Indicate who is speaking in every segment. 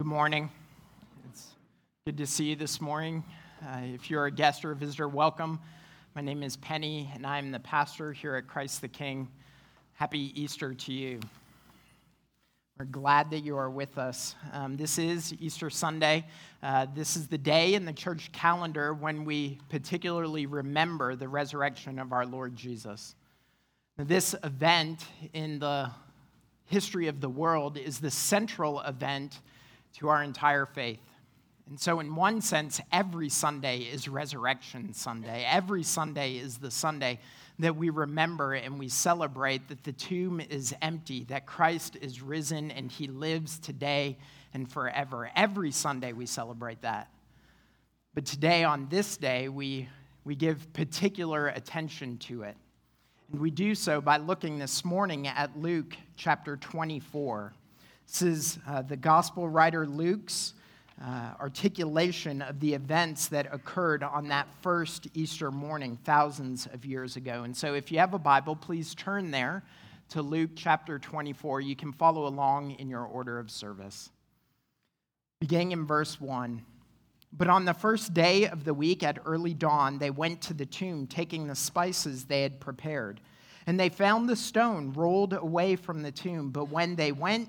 Speaker 1: Good morning. It's good to see you this morning. Uh, if you're a guest or a visitor, welcome. My name is Penny, and I'm the pastor here at Christ the King. Happy Easter to you. We're glad that you are with us. Um, this is Easter Sunday. Uh, this is the day in the church calendar when we particularly remember the resurrection of our Lord Jesus. This event in the history of the world is the central event to our entire faith. And so, in one sense, every Sunday is Resurrection Sunday. Every Sunday is the Sunday that we remember and we celebrate that the tomb is empty, that Christ is risen and he lives today and forever. Every Sunday we celebrate that. But today, on this day, we, we give particular attention to it. And we do so by looking this morning at Luke chapter 24. This is uh, the gospel writer Luke's uh, articulation of the events that occurred on that first Easter morning, thousands of years ago. And so, if you have a Bible, please turn there to Luke chapter 24. You can follow along in your order of service. Beginning in verse 1. But on the first day of the week at early dawn, they went to the tomb, taking the spices they had prepared. And they found the stone rolled away from the tomb. But when they went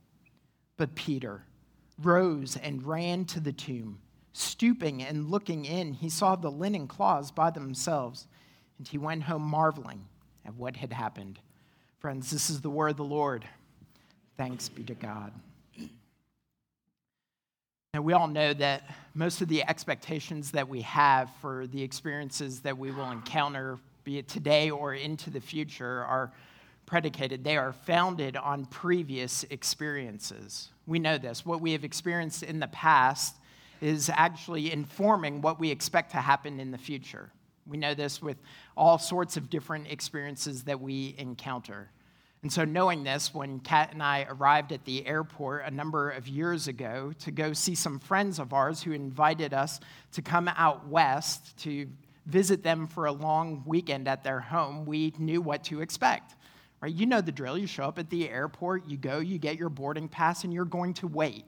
Speaker 1: But Peter rose and ran to the tomb. Stooping and looking in, he saw the linen cloths by themselves, and he went home marveling at what had happened. Friends, this is the word of the Lord. Thanks be to God. Now, we all know that most of the expectations that we have for the experiences that we will encounter, be it today or into the future, are predicated, they are founded on previous experiences. We know this. What we have experienced in the past is actually informing what we expect to happen in the future. We know this with all sorts of different experiences that we encounter. And so, knowing this, when Kat and I arrived at the airport a number of years ago to go see some friends of ours who invited us to come out west to visit them for a long weekend at their home, we knew what to expect. Right? You know the drill. You show up at the airport, you go, you get your boarding pass, and you're going to wait.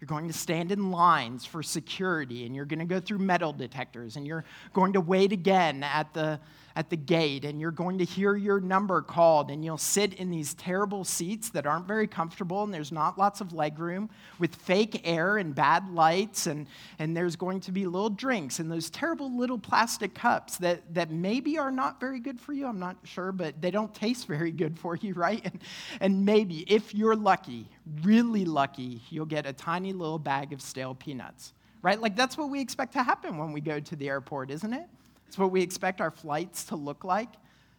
Speaker 1: You're going to stand in lines for security, and you're going to go through metal detectors, and you're going to wait again at the at the gate and you're going to hear your number called and you'll sit in these terrible seats that aren't very comfortable and there's not lots of leg room with fake air and bad lights and, and there's going to be little drinks and those terrible little plastic cups that, that maybe are not very good for you. I'm not sure but they don't taste very good for you right? And, and maybe if you're lucky really lucky you'll get a tiny little bag of stale peanuts right? Like that's what we expect to happen when we go to the airport isn't it it's what we expect our flights to look like.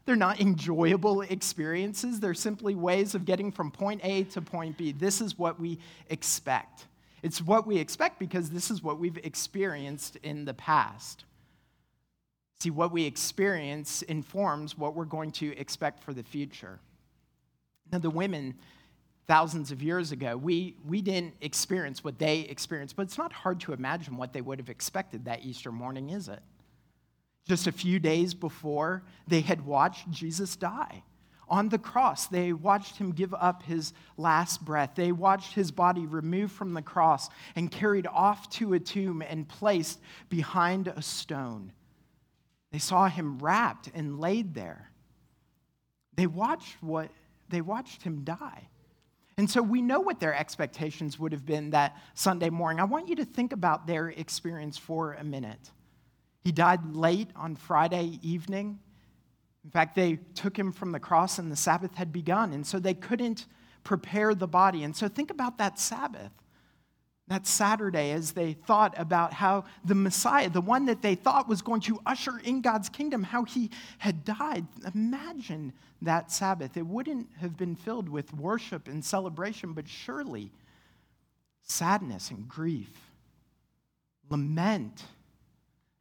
Speaker 1: They're not enjoyable experiences, they're simply ways of getting from point A to point B. This is what we expect. It's what we expect because this is what we've experienced in the past. See, what we experience informs what we're going to expect for the future. Now, the women thousands of years ago, we, we didn't experience what they experienced, but it's not hard to imagine what they would have expected that Easter morning, is it? Just a few days before, they had watched Jesus die. On the cross, they watched him give up his last breath. They watched his body removed from the cross and carried off to a tomb and placed behind a stone. They saw him wrapped and laid there. They watched what they watched him die. And so we know what their expectations would have been that Sunday morning. I want you to think about their experience for a minute. He died late on Friday evening. In fact, they took him from the cross and the Sabbath had begun, and so they couldn't prepare the body. And so think about that Sabbath, that Saturday, as they thought about how the Messiah, the one that they thought was going to usher in God's kingdom, how he had died. Imagine that Sabbath. It wouldn't have been filled with worship and celebration, but surely sadness and grief, lament.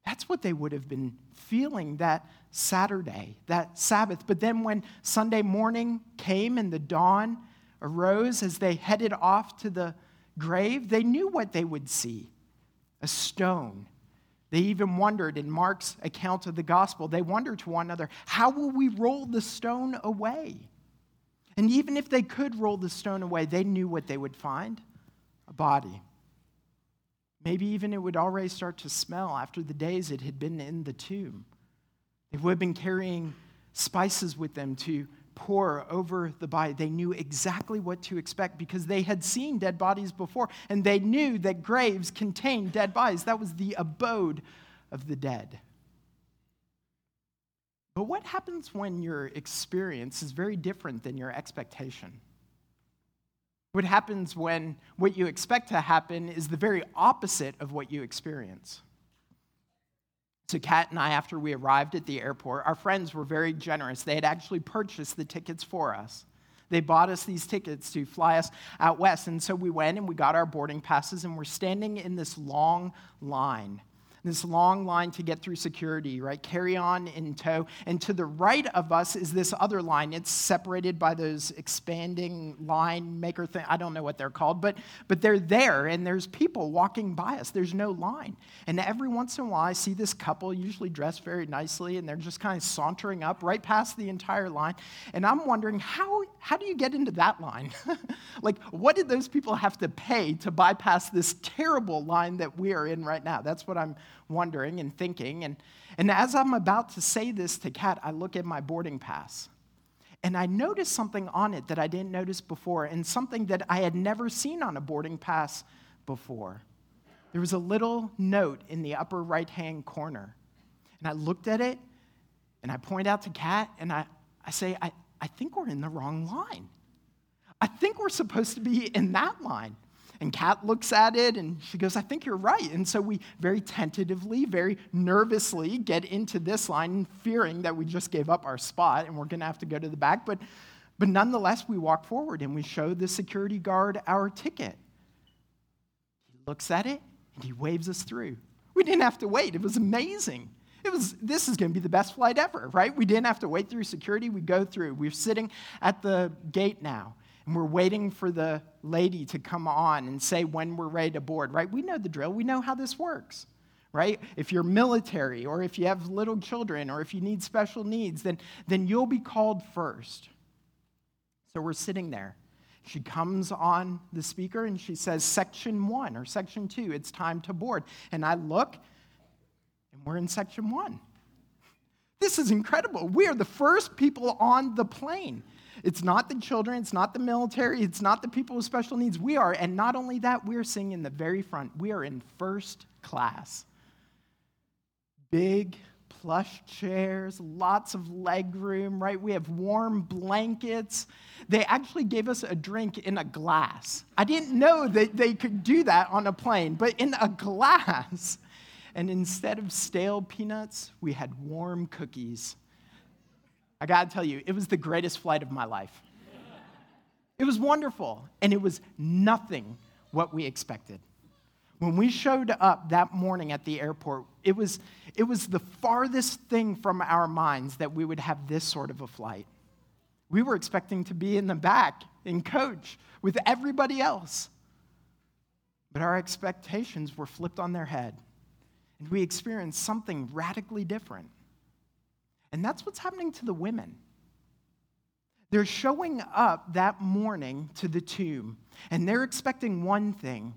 Speaker 1: That's what they would have been feeling that Saturday, that Sabbath. But then when Sunday morning came and the dawn arose as they headed off to the grave, they knew what they would see a stone. They even wondered in Mark's account of the gospel, they wondered to one another, how will we roll the stone away? And even if they could roll the stone away, they knew what they would find a body. Maybe even it would already start to smell after the days it had been in the tomb. They would have been carrying spices with them to pour over the body. They knew exactly what to expect because they had seen dead bodies before, and they knew that graves contained dead bodies. That was the abode of the dead. But what happens when your experience is very different than your expectation? What happens when what you expect to happen is the very opposite of what you experience? So, Kat and I, after we arrived at the airport, our friends were very generous. They had actually purchased the tickets for us. They bought us these tickets to fly us out west. And so we went and we got our boarding passes, and we're standing in this long line this long line to get through security, right? Carry on in tow. And to the right of us is this other line. It's separated by those expanding line maker thing. I don't know what they're called, but, but they're there and there's people walking by us. There's no line. And every once in a while, I see this couple, usually dressed very nicely, and they're just kind of sauntering up right past the entire line. And I'm wondering, how, how do you get into that line? like, what did those people have to pay to bypass this terrible line that we are in right now? That's what I'm wondering and thinking. And, and as I'm about to say this to Kat, I look at my boarding pass. And I notice something on it that I didn't notice before, and something that I had never seen on a boarding pass before. There was a little note in the upper right hand corner. And I looked at it, and I point out to Kat, and I, I say, I, I think we're in the wrong line. I think we're supposed to be in that line. And Kat looks at it and she goes, I think you're right. And so we very tentatively, very nervously get into this line, fearing that we just gave up our spot and we're going to have to go to the back. But, but nonetheless, we walk forward and we show the security guard our ticket. He looks at it and he waves us through. We didn't have to wait, it was amazing. It was, this is going to be the best flight ever, right? We didn't have to wait through security. We go through. We're sitting at the gate now and we're waiting for the lady to come on and say when we're ready to board, right? We know the drill, we know how this works, right? If you're military or if you have little children or if you need special needs, then, then you'll be called first. So we're sitting there. She comes on the speaker and she says, Section one or Section two, it's time to board. And I look, we're in Section one. This is incredible. We are the first people on the plane. It's not the children, it's not the military, it's not the people with special needs. We are, and not only that, we're sitting in the very front. We are in first class. Big plush chairs, lots of leg room, right? We have warm blankets. They actually gave us a drink in a glass. I didn't know that they could do that on a plane, but in a glass. And instead of stale peanuts, we had warm cookies I gotta tell you, it was the greatest flight of my life. It was wonderful, and it was nothing what we expected. When we showed up that morning at the airport, it was, it was the farthest thing from our minds that we would have this sort of a flight. We were expecting to be in the back in coach with everybody else. But our expectations were flipped on their head, and we experience something radically different. And that's what's happening to the women. They're showing up that morning to the tomb, and they're expecting one thing,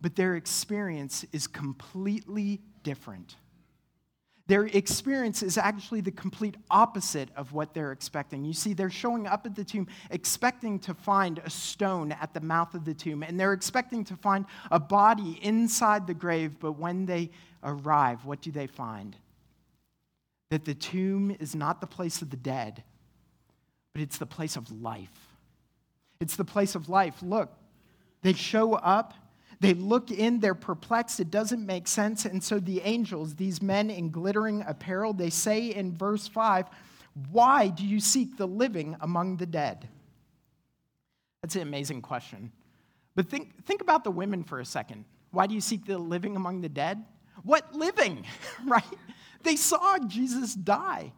Speaker 1: but their experience is completely different. Their experience is actually the complete opposite of what they're expecting. You see, they're showing up at the tomb expecting to find a stone at the mouth of the tomb, and they're expecting to find a body inside the grave, but when they arrive, what do they find? that the tomb is not the place of the dead, but it's the place of life. It's the place of life. Look, they show up, they look in, they're perplexed, it doesn't make sense. And so the angels, these men in glittering apparel, they say in verse 5, Why do you seek the living among the dead? That's an amazing question. But think, think about the women for a second. Why do you seek the living among the dead? What living, right? They saw Jesus die.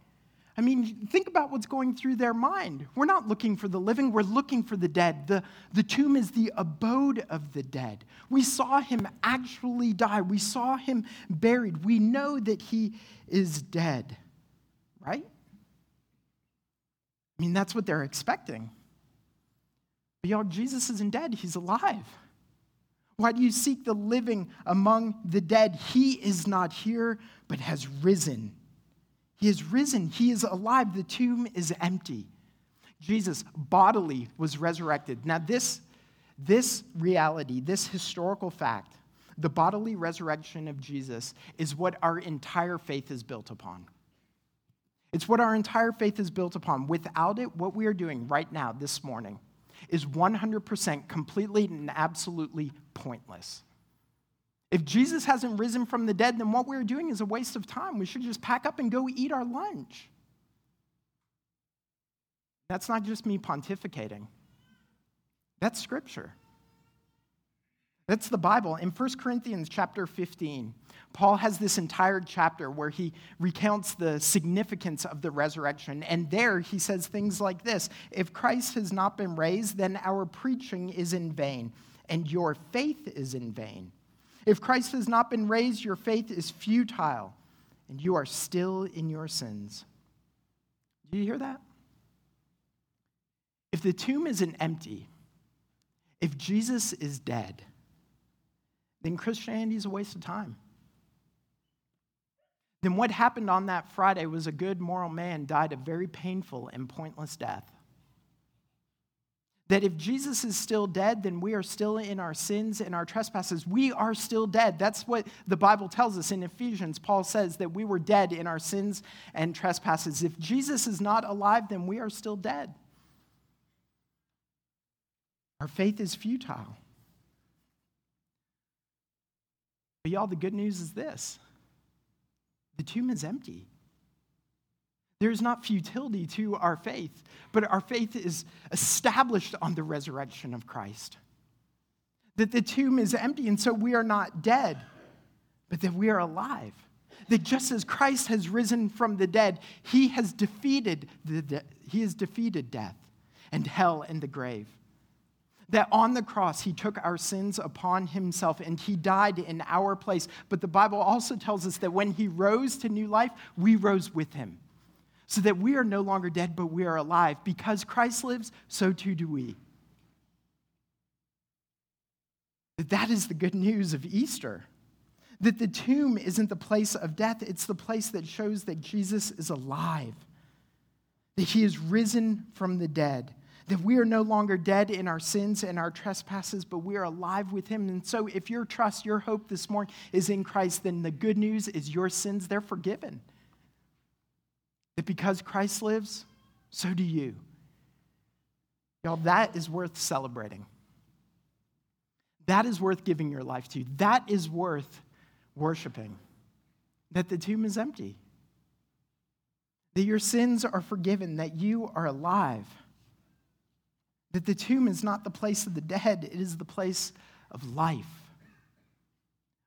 Speaker 1: I mean, think about what's going through their mind. We're not looking for the living, we're looking for the dead. The, the tomb is the abode of the dead. We saw him actually die, we saw him buried. We know that he is dead, right? I mean, that's what they're expecting. But y'all, Jesus isn't dead, he's alive. Why do you seek the living among the dead? He is not here, but has risen. He is risen. He is alive. The tomb is empty. Jesus bodily was resurrected. Now, this, this reality, this historical fact, the bodily resurrection of Jesus, is what our entire faith is built upon. It's what our entire faith is built upon. Without it, what we are doing right now, this morning, is 100% completely and absolutely pointless. If Jesus hasn't risen from the dead, then what we're doing is a waste of time. We should just pack up and go eat our lunch. That's not just me pontificating, that's scripture. That's the Bible. In 1 Corinthians chapter 15, Paul has this entire chapter where he recounts the significance of the resurrection. And there he says things like this If Christ has not been raised, then our preaching is in vain, and your faith is in vain. If Christ has not been raised, your faith is futile, and you are still in your sins. Do you hear that? If the tomb isn't empty, if Jesus is dead, then Christianity is a waste of time. Then what happened on that Friday was a good moral man died a very painful and pointless death. That if Jesus is still dead, then we are still in our sins and our trespasses. We are still dead. That's what the Bible tells us in Ephesians. Paul says that we were dead in our sins and trespasses. If Jesus is not alive, then we are still dead. Our faith is futile. But y'all, the good news is this the tomb is empty. There's not futility to our faith, but our faith is established on the resurrection of Christ. That the tomb is empty, and so we are not dead, but that we are alive. That just as Christ has risen from the dead, he has defeated, the de- he has defeated death and hell and the grave. That on the cross, he took our sins upon himself and he died in our place. But the Bible also tells us that when he rose to new life, we rose with him. So that we are no longer dead, but we are alive. Because Christ lives, so too do we. That is the good news of Easter. That the tomb isn't the place of death, it's the place that shows that Jesus is alive. That he is risen from the dead that we are no longer dead in our sins and our trespasses, but we are alive with him. And so, if your trust, your hope this morning is in Christ, then the good news is your sins, they're forgiven. That because Christ lives, so do you. Y'all, that is worth celebrating. That is worth giving your life to. That is worth worshiping. That the tomb is empty, that your sins are forgiven, that you are alive that the tomb is not the place of the dead, it is the place of life.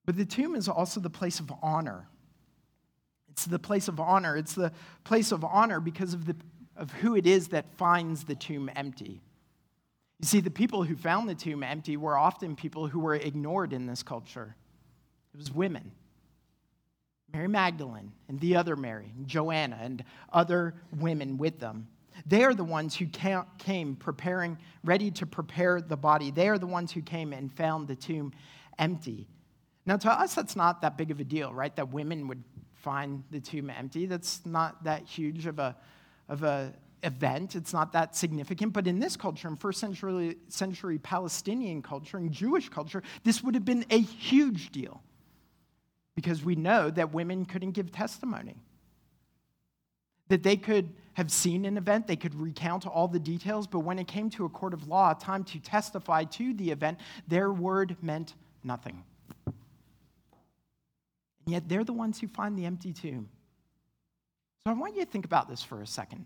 Speaker 1: But the tomb is also the place of honor. It's the place of honor. It's the place of honor because of, the, of who it is that finds the tomb empty. You see, the people who found the tomb empty were often people who were ignored in this culture. It was women. Mary Magdalene and the other Mary, Joanna, and other women with them. They are the ones who came preparing, ready to prepare the body. They are the ones who came and found the tomb empty. Now, to us, that's not that big of a deal, right? That women would find the tomb empty. That's not that huge of a, of a event. It's not that significant. But in this culture, in first century, century Palestinian culture and Jewish culture, this would have been a huge deal because we know that women couldn't give testimony. That they could have seen an event, they could recount all the details, but when it came to a court of law, time to testify to the event, their word meant nothing. And yet they're the ones who find the empty tomb. So I want you to think about this for a second.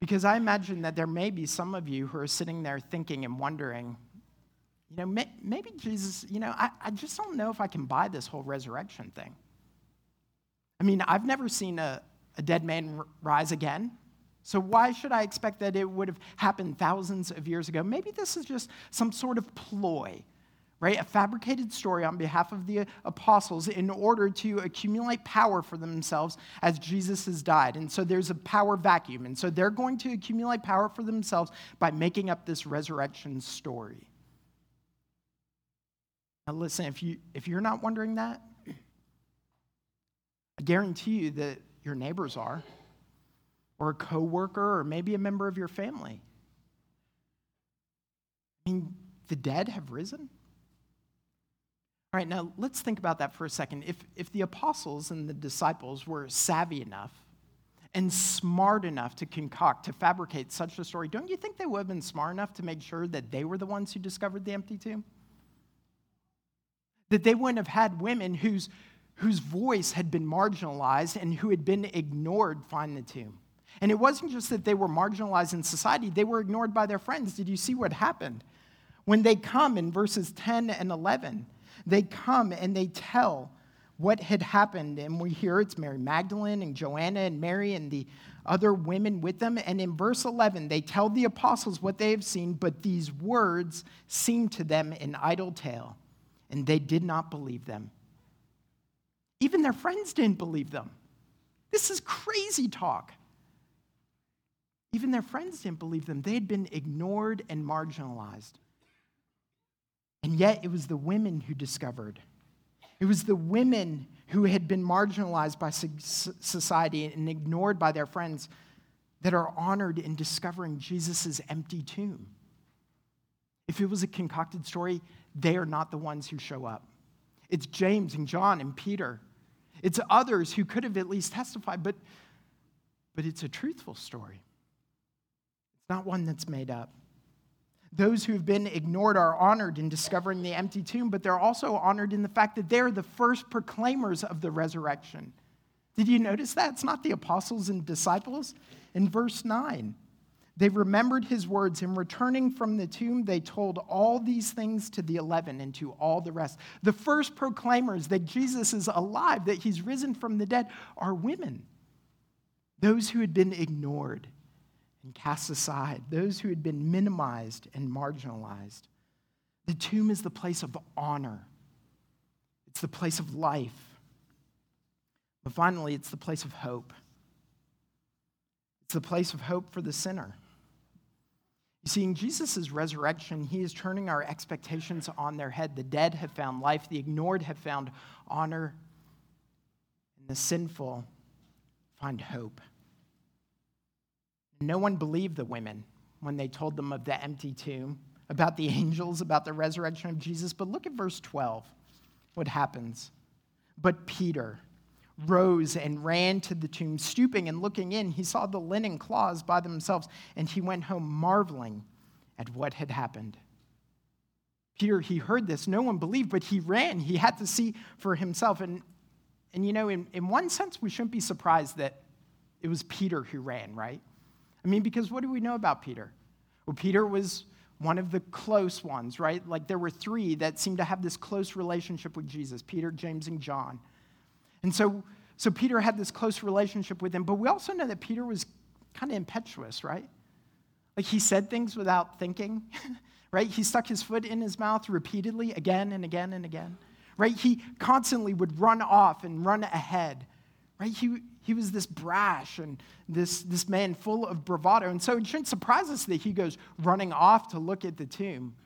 Speaker 1: Because I imagine that there may be some of you who are sitting there thinking and wondering, you know, may, maybe Jesus, you know, I, I just don't know if I can buy this whole resurrection thing. I mean, I've never seen a, a dead man rise again. So why should I expect that it would have happened thousands of years ago? Maybe this is just some sort of ploy, right? A fabricated story on behalf of the apostles in order to accumulate power for themselves as Jesus has died. And so there's a power vacuum. And so they're going to accumulate power for themselves by making up this resurrection story. Now, listen, if, you, if you're not wondering that, I guarantee you that your neighbors are, or a coworker, or maybe a member of your family. I mean, the dead have risen. All right, now let's think about that for a second. If, if the apostles and the disciples were savvy enough and smart enough to concoct, to fabricate such a story, don't you think they would have been smart enough to make sure that they were the ones who discovered the empty tomb? That they wouldn't have had women whose, whose voice had been marginalized and who had been ignored find the tomb. And it wasn't just that they were marginalized in society, they were ignored by their friends. Did you see what happened? When they come in verses 10 and 11, they come and they tell what had happened. And we hear it's Mary Magdalene and Joanna and Mary and the other women with them. And in verse 11, they tell the apostles what they have seen, but these words seem to them an idle tale, and they did not believe them. Even their friends didn't believe them. This is crazy talk. Even their friends didn't believe them. They had been ignored and marginalized. And yet, it was the women who discovered. It was the women who had been marginalized by society and ignored by their friends that are honored in discovering Jesus' empty tomb. If it was a concocted story, they are not the ones who show up. It's James and John and Peter. It's others who could have at least testified, but, but it's a truthful story. It's not one that's made up. Those who have been ignored are honored in discovering the empty tomb, but they're also honored in the fact that they're the first proclaimers of the resurrection. Did you notice that? It's not the apostles and disciples. In verse 9, they remembered his words, and returning from the tomb, they told all these things to the eleven and to all the rest. The first proclaimers that Jesus is alive, that he's risen from the dead, are women. Those who had been ignored and cast aside, those who had been minimized and marginalized. The tomb is the place of honor, it's the place of life. But finally, it's the place of hope. It's the place of hope for the sinner. You see, in Jesus' resurrection, he is turning our expectations on their head. The dead have found life, the ignored have found honor, and the sinful find hope. No one believed the women when they told them of the empty tomb, about the angels, about the resurrection of Jesus. But look at verse 12. What happens? But Peter, rose and ran to the tomb. Stooping and looking in, he saw the linen cloths by themselves, and he went home marveling at what had happened. Peter, he heard this. No one believed, but he ran. He had to see for himself. And, and you know, in, in one sense, we shouldn't be surprised that it was Peter who ran, right? I mean, because what do we know about Peter? Well, Peter was one of the close ones, right? Like there were three that seemed to have this close relationship with Jesus Peter, James, and John. And so, so Peter had this close relationship with him, but we also know that Peter was kind of impetuous, right? Like he said things without thinking, right? He stuck his foot in his mouth repeatedly, again and again and again, right? He constantly would run off and run ahead, right? He, he was this brash and this, this man full of bravado. And so it shouldn't surprise us that he goes running off to look at the tomb.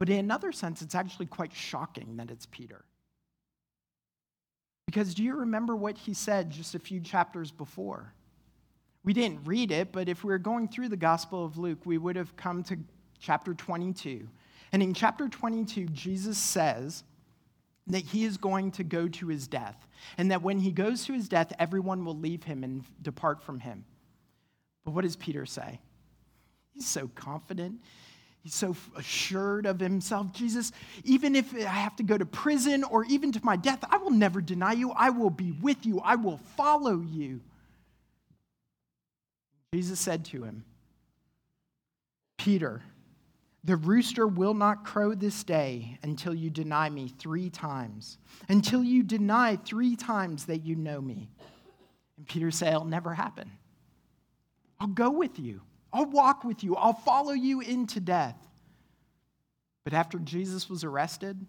Speaker 1: But in another sense, it's actually quite shocking that it's Peter. Because do you remember what he said just a few chapters before? We didn't read it, but if we were going through the Gospel of Luke, we would have come to chapter 22. And in chapter 22, Jesus says that he is going to go to his death, and that when he goes to his death, everyone will leave him and depart from him. But what does Peter say? He's so confident. He's so assured of himself. Jesus, even if I have to go to prison or even to my death, I will never deny you. I will be with you. I will follow you. Jesus said to him, Peter, the rooster will not crow this day until you deny me three times, until you deny three times that you know me. And Peter said, It'll never happen. I'll go with you. I'll walk with you. I'll follow you into death. But after Jesus was arrested,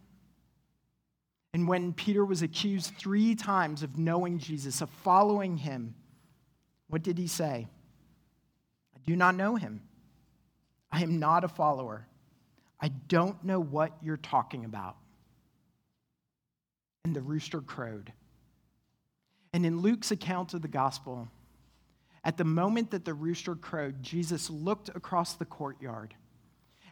Speaker 1: and when Peter was accused three times of knowing Jesus, of following him, what did he say? I do not know him. I am not a follower. I don't know what you're talking about. And the rooster crowed. And in Luke's account of the gospel, at the moment that the rooster crowed, Jesus looked across the courtyard.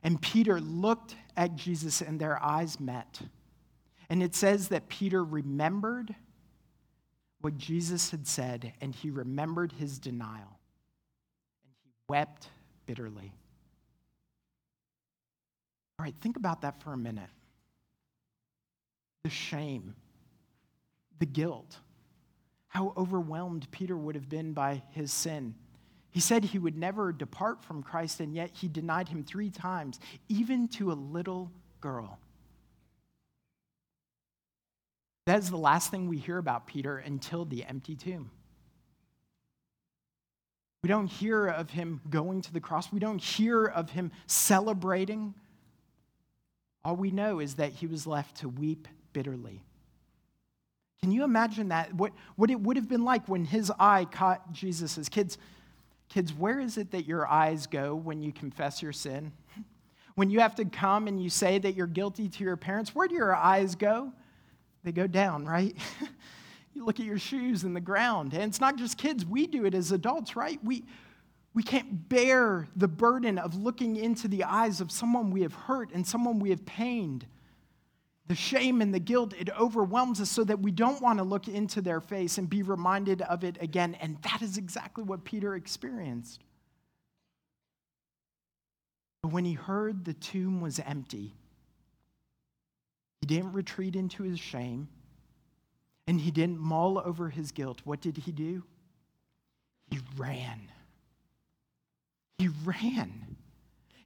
Speaker 1: And Peter looked at Jesus, and their eyes met. And it says that Peter remembered what Jesus had said, and he remembered his denial. And he wept bitterly. All right, think about that for a minute. The shame, the guilt, how overwhelmed Peter would have been by his sin. He said he would never depart from Christ, and yet he denied him three times, even to a little girl. That is the last thing we hear about Peter until the empty tomb. We don't hear of him going to the cross. We don't hear of him celebrating all we know is that he was left to weep bitterly. Can you imagine that? What, what it would have been like when his eye caught Jesus' kids. Kids, where is it that your eyes go when you confess your sin? When you have to come and you say that you're guilty to your parents, where do your eyes go? They go down, right? you look at your shoes in the ground. And it's not just kids, we do it as adults, right? We, we can't bear the burden of looking into the eyes of someone we have hurt and someone we have pained. The shame and the guilt, it overwhelms us so that we don't want to look into their face and be reminded of it again. And that is exactly what Peter experienced. But when he heard the tomb was empty, he didn't retreat into his shame and he didn't mull over his guilt. What did he do? He ran. He ran.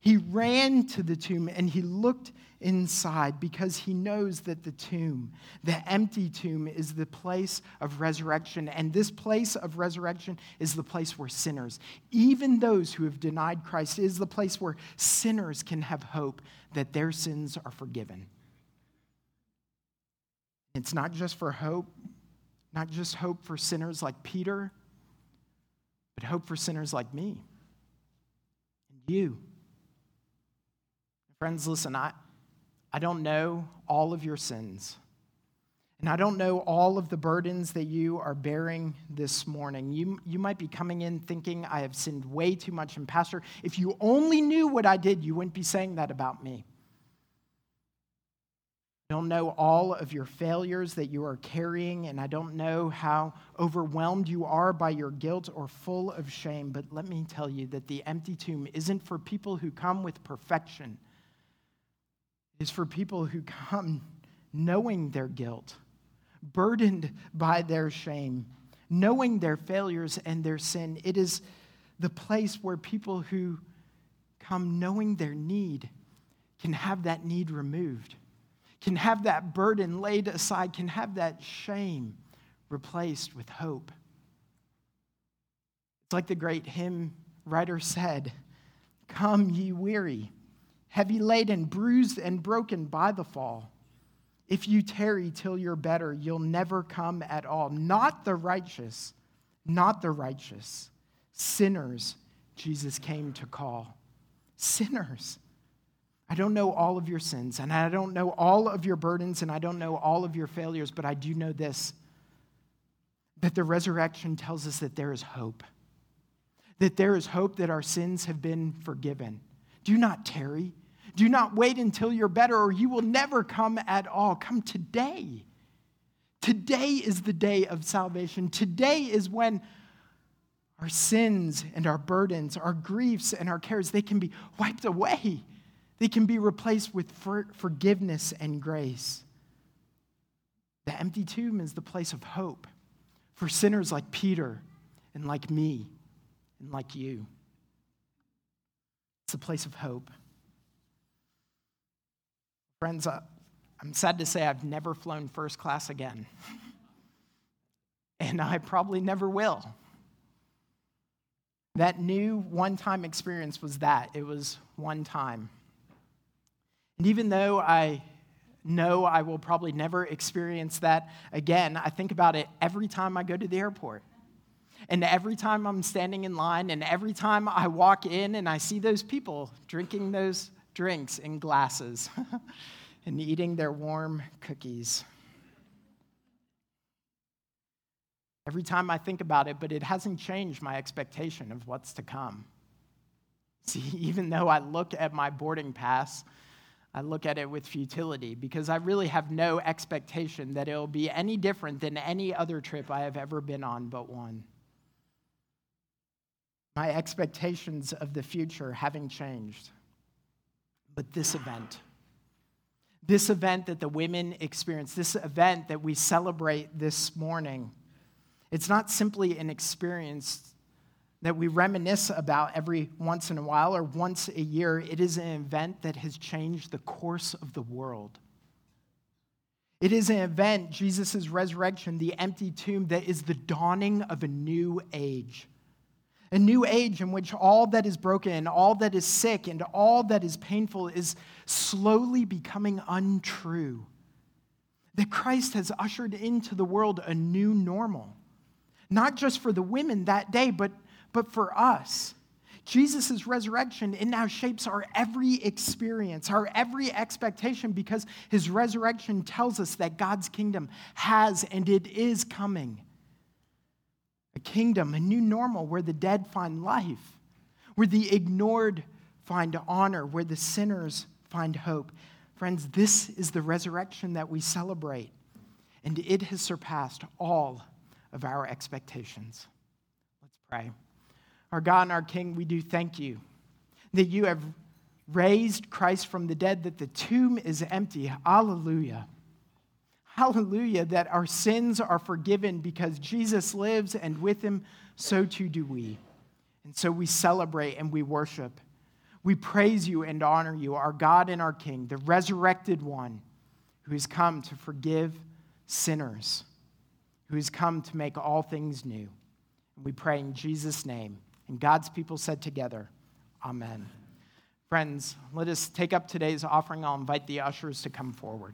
Speaker 1: He ran to the tomb and he looked inside because he knows that the tomb, the empty tomb, is the place of resurrection. And this place of resurrection is the place where sinners, even those who have denied Christ, is the place where sinners can have hope that their sins are forgiven. It's not just for hope, not just hope for sinners like Peter, but hope for sinners like me and you. Friends, listen, I, I don't know all of your sins. And I don't know all of the burdens that you are bearing this morning. You, you might be coming in thinking, I have sinned way too much. And, Pastor, if you only knew what I did, you wouldn't be saying that about me I don't know all of your failures that you are carrying, and I don't know how overwhelmed you are by your guilt or full of shame, but let me tell you that the empty tomb isn't for people who come with perfection. Is for people who come knowing their guilt, burdened by their shame, knowing their failures and their sin. It is the place where people who come knowing their need can have that need removed can have that burden laid aside, can have that shame replaced with hope. It's like the great hymn writer said Come, ye weary, heavy laden, bruised and broken by the fall. If you tarry till you're better, you'll never come at all. Not the righteous, not the righteous. Sinners, Jesus came to call. Sinners. I don't know all of your sins, and I don't know all of your burdens, and I don't know all of your failures, but I do know this that the resurrection tells us that there is hope. That there is hope that our sins have been forgiven. Do not tarry. Do not wait until you're better, or you will never come at all. Come today. Today is the day of salvation. Today is when our sins and our burdens, our griefs and our cares, they can be wiped away. They can be replaced with for- forgiveness and grace. The empty tomb is the place of hope for sinners like Peter and like me and like you. It's a place of hope. Friends, uh, I'm sad to say I've never flown first class again. and I probably never will. That new one time experience was that. It was one time. And even though I know I will probably never experience that again, I think about it every time I go to the airport. And every time I'm standing in line, and every time I walk in and I see those people drinking those drinks in glasses and eating their warm cookies. Every time I think about it, but it hasn't changed my expectation of what's to come. See, even though I look at my boarding pass, I look at it with futility because I really have no expectation that it'll be any different than any other trip I have ever been on but one. My expectations of the future having changed. But this event, this event that the women experience, this event that we celebrate this morning, it's not simply an experience that we reminisce about every once in a while or once a year. It is an event that has changed the course of the world. It is an event, Jesus' resurrection, the empty tomb, that is the dawning of a new age. A new age in which all that is broken, all that is sick, and all that is painful is slowly becoming untrue. That Christ has ushered into the world a new normal not just for the women that day, but, but for us. Jesus' resurrection, it now shapes our every experience, our every expectation, because his resurrection tells us that God's kingdom has and it is coming. Kingdom, a new normal where the dead find life, where the ignored find honor, where the sinners find hope. Friends, this is the resurrection that we celebrate, and it has surpassed all of our expectations. Let's pray. Our God and our King, we do thank you that you have raised Christ from the dead, that the tomb is empty. Hallelujah. Hallelujah, that our sins are forgiven because Jesus lives, and with him, so too do we. And so we celebrate and we worship. We praise you and honor you, our God and our King, the resurrected one who has come to forgive sinners who has come to make all things new. And we pray in Jesus' name. And God's people said together, Amen. Friends, let us take up today's offering. I'll invite the ushers to come forward.